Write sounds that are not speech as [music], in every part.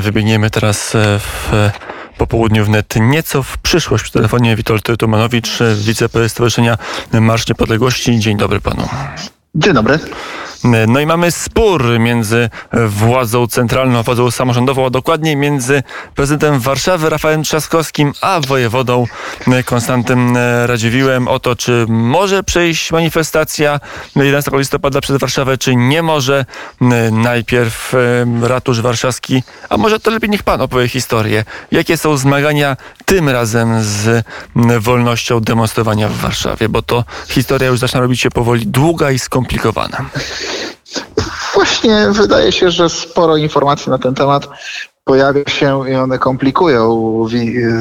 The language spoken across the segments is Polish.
Wybiegniemy teraz e, w po południu wnet nieco w przyszłość. Przy telefonie Witold Tumanowicz, wiceprezes Stowarzyszenia Marsz Niepodległości. Dzień dobry panu. Dzień dobry. No i mamy spór między władzą centralną władzą samorządową, a dokładnie między prezydentem Warszawy Rafałem Trzaskowskim a wojewodą Konstantym Radziwiłem o to, czy może przejść manifestacja 11 listopada przez Warszawę, czy nie może. Najpierw ratusz warszawski, a może to lepiej niech pan opowie historię. Jakie są zmagania tym razem z wolnością demonstrowania w Warszawie, bo to historia już zaczyna robić się powoli długa i skomplikowana. Właśnie wydaje się, że sporo informacji na ten temat pojawia się i one komplikują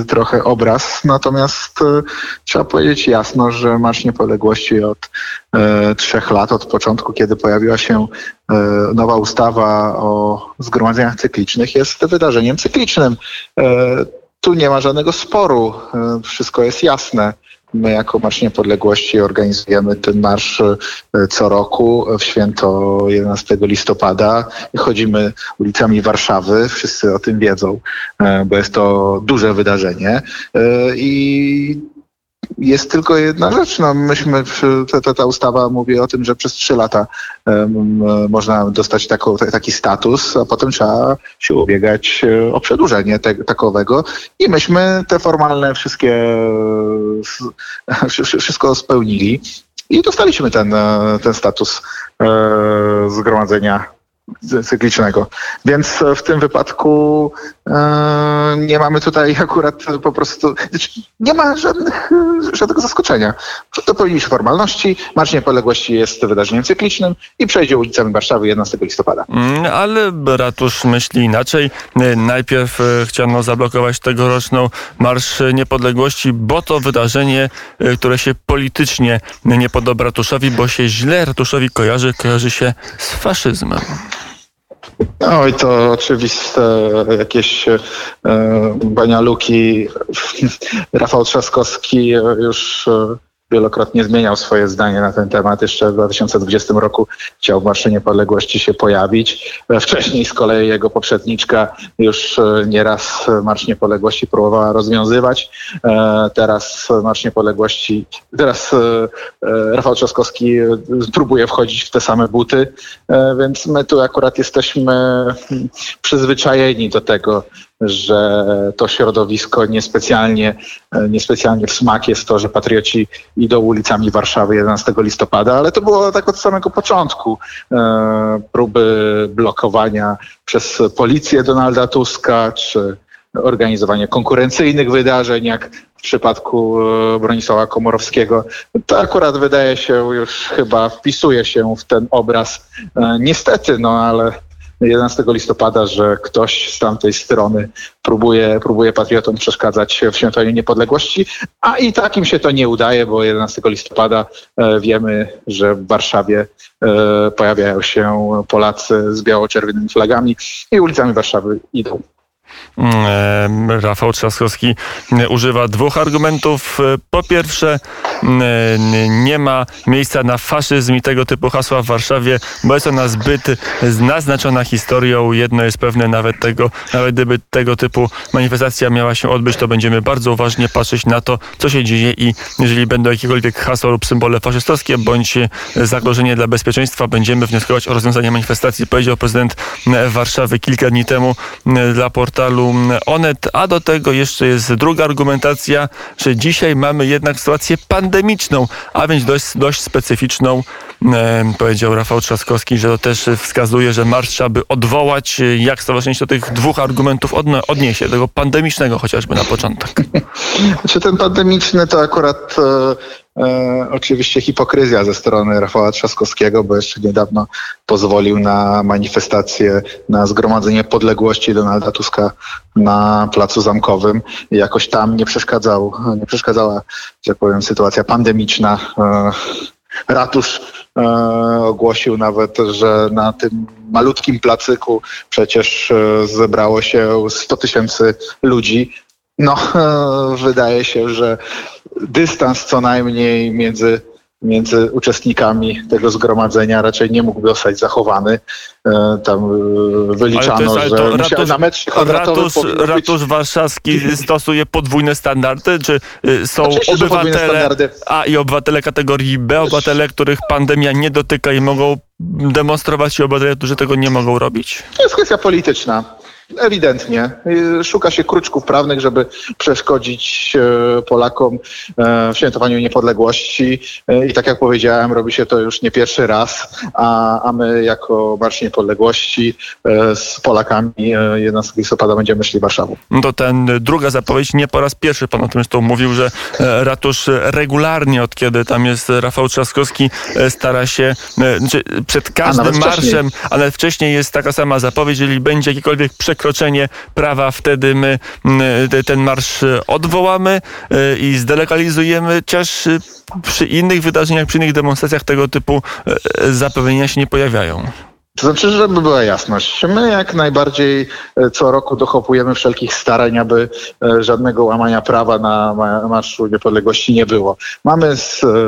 trochę obraz. Natomiast e, trzeba powiedzieć jasno, że Marsz Niepodległości od e, trzech lat, od początku, kiedy pojawiła się e, nowa ustawa o zgromadzeniach cyklicznych, jest wydarzeniem cyklicznym. Tu nie ma żadnego sporu, wszystko jest jasne. My jako Marsz Niepodległości organizujemy ten marsz e, co roku w święto 11 listopada. Chodzimy ulicami Warszawy, wszyscy o tym wiedzą, e, bo jest to duże wydarzenie. I jest tylko jedna rzecz. No, myśmy, ta, ta ustawa mówi o tym, że przez trzy lata um, można dostać taką, taki status, a potem trzeba się ubiegać e, o przedłużenie te, takowego. I myśmy te formalne wszystkie, wszystko spełnili i dostaliśmy ten, e, ten status e, zgromadzenia cyklicznego. Więc e, w tym wypadku e, nie mamy tutaj [laughs] akurat po prostu, znaczy, nie ma żadnych, e, żadnego zaskoczenia. Dopełniliśmy formalności, Marsz Niepodległości jest wydarzeniem cyklicznym i przejdzie ulicami Warszawy 11 listopada. Mm, ale ratusz myśli inaczej. Najpierw chciano zablokować tegoroczną Marsz Niepodległości, bo to wydarzenie, które się politycznie nie podoba ratuszowi, bo się źle ratuszowi kojarzy, kojarzy się z faszyzmem. Oj, to oczywiste jakieś e, banialuki. [laughs] Rafał Trzaskowski już e, wielokrotnie zmieniał swoje zdanie na ten temat. Jeszcze w 2020 roku chciał w Marszu Niepodległości się pojawić. Wcześniej z kolei jego poprzedniczka już e, nieraz Marsz Niepodległości próbowała rozwiązywać. E, teraz Marsz Niepodległości, teraz e, Rafał Trzaskowski próbuje wchodzić w te same buty, więc my tu akurat jesteśmy przyzwyczajeni do tego, że to środowisko niespecjalnie, niespecjalnie w smak jest to, że patrioci idą ulicami Warszawy 11 listopada, ale to było tak od samego początku. E, próby blokowania przez policję Donalda Tuska, czy organizowanie konkurencyjnych wydarzeń, jak w przypadku e, Bronisława Komorowskiego. To akurat wydaje się już chyba wpisuje się w ten obraz. E, niestety, no ale 11 listopada, że ktoś z tamtej strony próbuje, próbuje patriotom przeszkadzać w świętowaniu niepodległości, a i tak im się to nie udaje, bo 11 listopada e, wiemy, że w Warszawie e, pojawiają się Polacy z biało-czerwonymi flagami i ulicami Warszawy idą Rafał Trzaskowski używa dwóch argumentów. Po pierwsze, mm, nie ma miejsca na faszyzm i tego typu hasła w Warszawie, bo jest ona zbyt naznaczona historią. Jedno jest pewne, nawet tego, nawet gdyby tego typu manifestacja miała się odbyć, to będziemy bardzo uważnie patrzeć na to, co się dzieje i jeżeli będą jakiekolwiek hasła lub symbole faszystowskie, bądź zagrożenie dla bezpieczeństwa, będziemy wnioskować o rozwiązanie manifestacji, powiedział prezydent Warszawy kilka dni temu dla portalu portalu Onet, a do tego jeszcze jest druga argumentacja, że dzisiaj mamy jednak sytuację pandemiczną, a więc dość, dość specyficzną. Powiedział Rafał Trzaskowski, że to też wskazuje, że marsz trzeba by odwołać. Jak stowarzyszenie się do tych dwóch argumentów odniesie, tego pandemicznego chociażby na początek? [laughs] Czy ten pandemiczny to akurat e, E, oczywiście hipokryzja ze strony Rafała Trzaskowskiego, bo jeszcze niedawno pozwolił na manifestację, na zgromadzenie podległości Donalda Tuska na Placu Zamkowym. I jakoś tam nie przeszkadzał, nie przeszkadzała, że powiem, sytuacja pandemiczna. E, ratusz ogłosił nawet, że na tym malutkim placyku przecież e, zebrało się 100 tysięcy ludzi. No, e, [laughs] wydaje się, że dystans co najmniej między między uczestnikami tego zgromadzenia raczej nie mógłby zostać zachowany. Tam wyliczano, ale to jest, ale to ratusz, na metr ratusz, ratusz być... warszawski stosuje podwójne standardy? Czy są Oczywiście, obywatele A i obywatele kategorii B, obywatele, których pandemia nie dotyka i mogą demonstrować się obywatele, którzy tego nie mogą robić? To jest kwestia polityczna. Ewidentnie. Szuka się kruczków prawnych, żeby przeszkodzić e, Polakom e, w świętowaniu niepodległości. E, I tak jak powiedziałem, robi się to już nie pierwszy raz, a, a my jako Marsz Niepodległości z Polakami 11 listopada będziemy szli Warszawą. No to ten druga zapowiedź, nie po raz pierwszy pan o tym zresztą mówił, że ratusz regularnie, od kiedy tam jest Rafał Trzaskowski, stara się przed każdym marszem, ale wcześniej jest taka sama zapowiedź, jeżeli będzie jakikolwiek przekroczenie prawa, wtedy my ten marsz odwołamy e, i zdelegalizujemy, chociaż e, przy innych wydarzeniach, przy innych demonstracjach tego typu e, zapewnienia się nie pojawiają. To znaczy, żeby była jasność, my jak najbardziej e, co roku dochopujemy wszelkich starań, aby e, żadnego łamania prawa na Marszu Niepodległości nie było. Mamy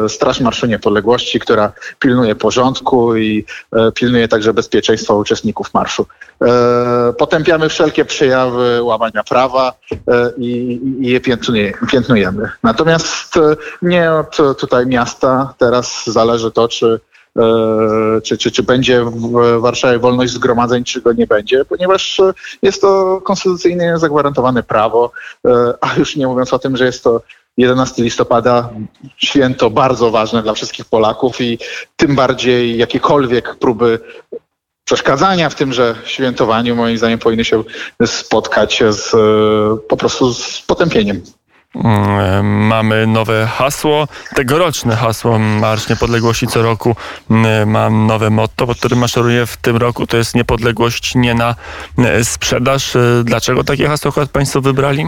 e, Straż Marszu Niepodległości, która pilnuje porządku i pilnuje także bezpieczeństwa uczestników marszu. Potępiamy wszelkie przejawy łamania prawa i, je piętnujemy. Natomiast nie od tutaj miasta teraz zależy to, czy czy, czy, czy będzie w Warszawie wolność zgromadzeń, czy go nie będzie, ponieważ jest to konstytucyjnie zagwarantowane prawo, e, a już nie mówiąc o tym, że jest to 11 listopada święto bardzo ważne dla wszystkich Polaków i tym bardziej jakiekolwiek próby przeszkadzania w tymże świętowaniu moim zdaniem powinny się spotkać z, po prostu z potępieniem. Mm, mamy nowe hasło, tegoroczne hasło Marsz Niepodległości co roku mm, mam nowe motto, pod którym maszeruję w tym roku, to jest niepodległość nie na e, sprzedaż. E, dlaczego takie hasło akurat Państwo wybrali?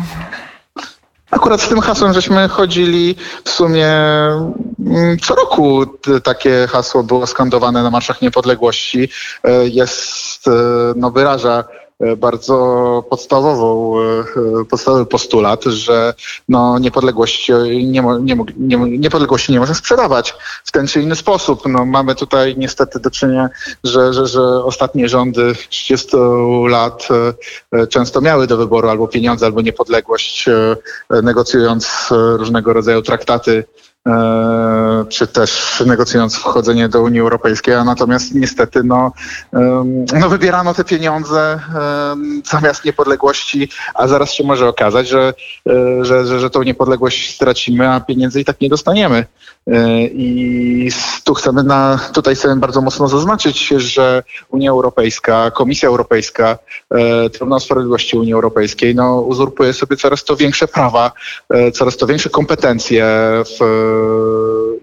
Akurat z tym hasłem żeśmy chodzili w sumie mm, co roku takie hasło było skandowane na marszach niepodległości. E, jest, no wyraża E, bardzo podstawową, e, podstawowy postulat, że no, niepodległości nie, nie, nie, niepodległości nie można sprzedawać w ten czy inny sposób. No, mamy tutaj niestety do czynienia, że, że, że ostatnie rządy 30 lat e, często miały do wyboru albo pieniądze, albo niepodległość, negocjując różnego rodzaju traktaty E, czy też negocjując wchodzenie do Unii Europejskiej, a natomiast niestety no, no wybierano te pieniądze zamiast niepodległości, a zaraz się może okazać, że, e, że, że, że tą niepodległość stracimy, a pieniędzy i tak nie dostaniemy. E, I tu chcemy na, tutaj chcemy bardzo mocno zaznaczyć, że Unia Europejska, Komisja Europejska, Trybunał Sprawiedliwości Unii Europejskiej no, uzurpuje sobie coraz to większe prawa, coraz to większe kompetencje w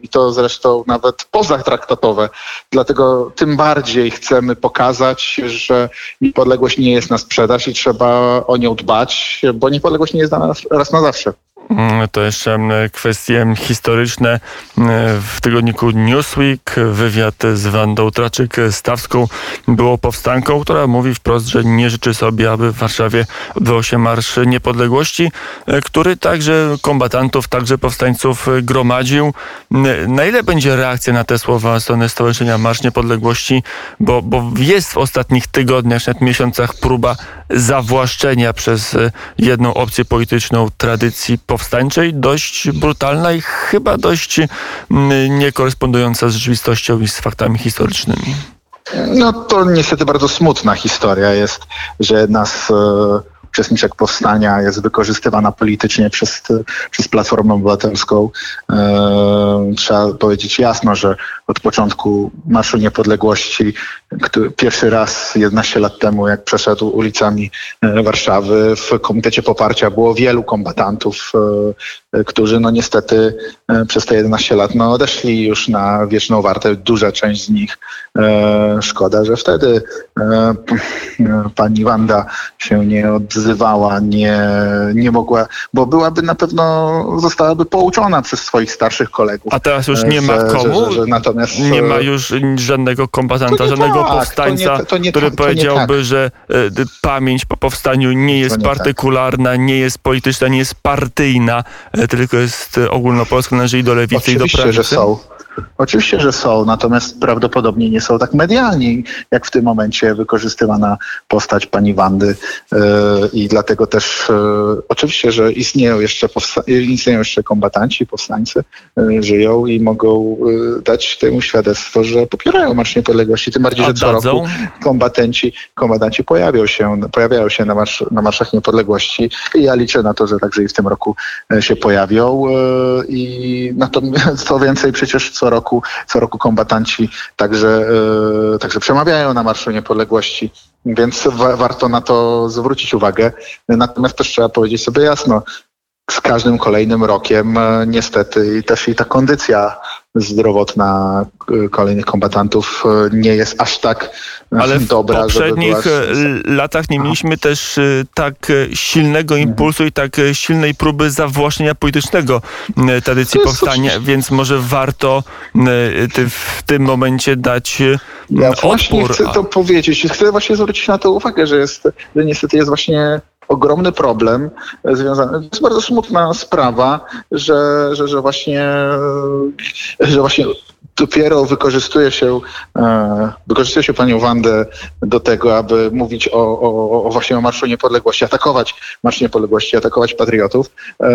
i to zresztą nawet pozatraktatowe. Dlatego tym bardziej chcemy pokazać, że niepodległość nie jest na sprzedaż i trzeba o nią dbać, bo niepodległość nie jest dana raz na zawsze. Mm, to jeszcze mm, kwestie historyczne. Mm, w tygodniku Newsweek wywiad z Wandą Traczyk-Stawską było powstanką, która mówi wprost, że nie życzy sobie, aby w Warszawie odbywał się Marsz Niepodległości, e, który także kombatantów, także powstańców gromadził. Na ile będzie reakcja na te słowa strony Stowarzyszenia Marsz Niepodległości? Bo, bo jest w ostatnich tygodniach, nawet miesiącach próba zawłaszczenia przez e, jedną opcję polityczną tradycji powstańczej, dość brutalna i chyba dość mm, niekorespondująca z rzeczywistością i z faktami historycznymi. No to niestety bardzo smutna historia jest, że e, uczestniczek powstania jest wykorzystywana politycznie przez, przez Platformę Obywatelską. E, trzeba powiedzieć jasno, że od początku Marszu Niepodległości, który pierwszy raz 11 lat temu, jak przeszedł ulicami e, Warszawy, w Komitecie Poparcia było wielu kombatantów, e, którzy no niestety przez te 11 lat no, odeszli już na wieczną wartę. Duża część z nich. Szkoda, że wtedy pani Wanda się nie odzywała, nie, nie mogła, bo byłaby na pewno, zostałaby pouczona przez swoich starszych kolegów. A teraz już nie ma komu? Że, że, że natomiast, nie ma e, już żadnego kombatanta, żadnego tak, powstańca, to nie, to nie, który to powiedziałby, tak. że pamięć po powstaniu nie jest nie partykularna, tak. nie jest polityczna, nie jest partyjna, tylko jest ogólnopolska, należy i do lewicy Oczywiście, i do prawicy. że są. Oczywiście, że są, natomiast prawdopodobnie nie są tak medialni, jak w tym momencie wykorzystywana postać pani Wandy. E, i dlatego też e, oczywiście, że istnieją jeszcze, istnieją jeszcze kombatanci, powstańcy, e, żyją i mogą dać temu świadectwo, że popierają Marsz Niepodległości, tym bardziej, że co roku kombatanci, kombatanci pojawiają się, pojawiają się na, marsz, na Marszach Niepodległości. I ja liczę na to, że także i w tym roku się pojawią i natomiast [laughs] co więcej przecież co roku, co roku kombatanci także, także przemawiają na Marszu Niepodległości więc wa warto na to zwrócić uwagę. Natomiast też trzeba powiedzieć sobie jasno, z każdym kolejnym rokiem e, niestety też i ta kondycja zdrowotna e, kolejnych kombatantów e, nie jest aż tak Ale dobra. Ale w poprzednich była... latach nie mieliśmy też tak silnego mhm. impulsu i tak silnej próby zawłaszczenia politycznego tradycji powstania, oczywiście. więc może warto w tym momencie dać ja właśnie chcę to powiedzieć. Chcę właśnie zwrócić na to uwagę, że jest, że niestety jest właśnie ogromny problem związany. To jest bardzo smutna sprawa, że, że, że właśnie, że właśnie dopiero wykorzystuje się, e, wykorzystuje się panią Wandę do tego, aby mówić o, o, o właśnie o Marszu Niepodległości, atakować Marsz Niepodległości, atakować patriotów. E,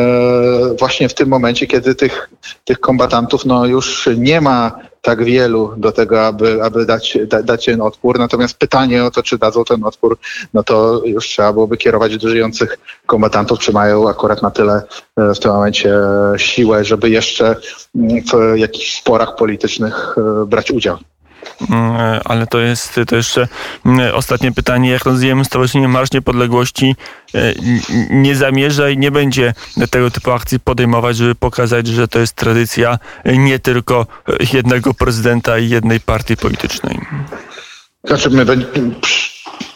właśnie w tym momencie, kiedy tych, tych kombatantów no, już nie ma tak wielu do tego, aby, aby dać, da, dać ten odpór. Natomiast pytanie o to, czy dadzą ten odpór, no to już trzeba byłoby kierować do żyjących kombatantów, czy mają akurat na tyle e, w tym momencie siłę, żeby jeszcze w jakichś sporach politycznych e, brać udział. Mm, ale to jest to jeszcze mm, ostatnie pytanie. Jak rozumiem, Stowarzyszenie Marsz Niepodległości e, nie zamierza i nie będzie tego typu akcji podejmować, żeby pokazać, że to jest tradycja nie tylko jednego prezydenta i jednej partii politycznej. Znaczy, my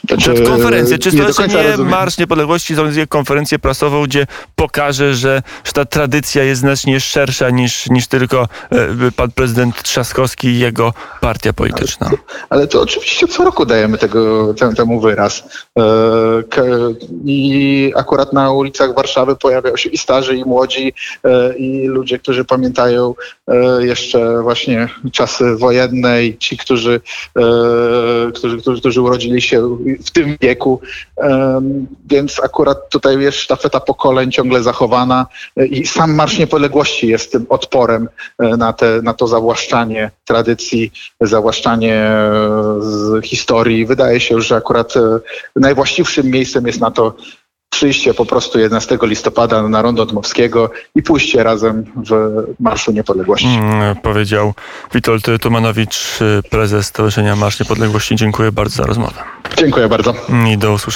znaczy, konferencję. Czy Stowarzyszenie Marsz Niepodległości zorganizuje konferencję prasową, gdzie pokaże, że, że ta tradycja jest znacznie szersza niż, niż tylko e, pan prezydent Trzaskowski i jego partia polityczna? Ale to, ale to oczywiście co roku dajemy tego, temu wyraz. E, I akurat na ulicach Warszawy pojawiają się i starzy, i młodzi, e, i ludzie, którzy pamiętają jeszcze właśnie czasy wojenne i ci, którzy, którzy, którzy, którzy urodzili się w tym wieku, więc akurat tutaj jest sztafeta pokoleń ciągle zachowana i sam Marsz Niepodległości jest tym odporem e, na, te, na to zawłaszczanie tradycji, zawłaszczanie e, historii. Wydaje się, że akurat e, najwłaściwszym miejscem jest na to przyjście po prostu 11 listopada na Rondo Dmowskiego i pójście razem w Marszu Niepodległości. Mm, powiedział Witold Tumanowicz, prezes Stowarzyszenia Marsz Niepodległości. Dziękuję bardzo za rozmowę. Dziękuję bardzo. I do usłyszenia.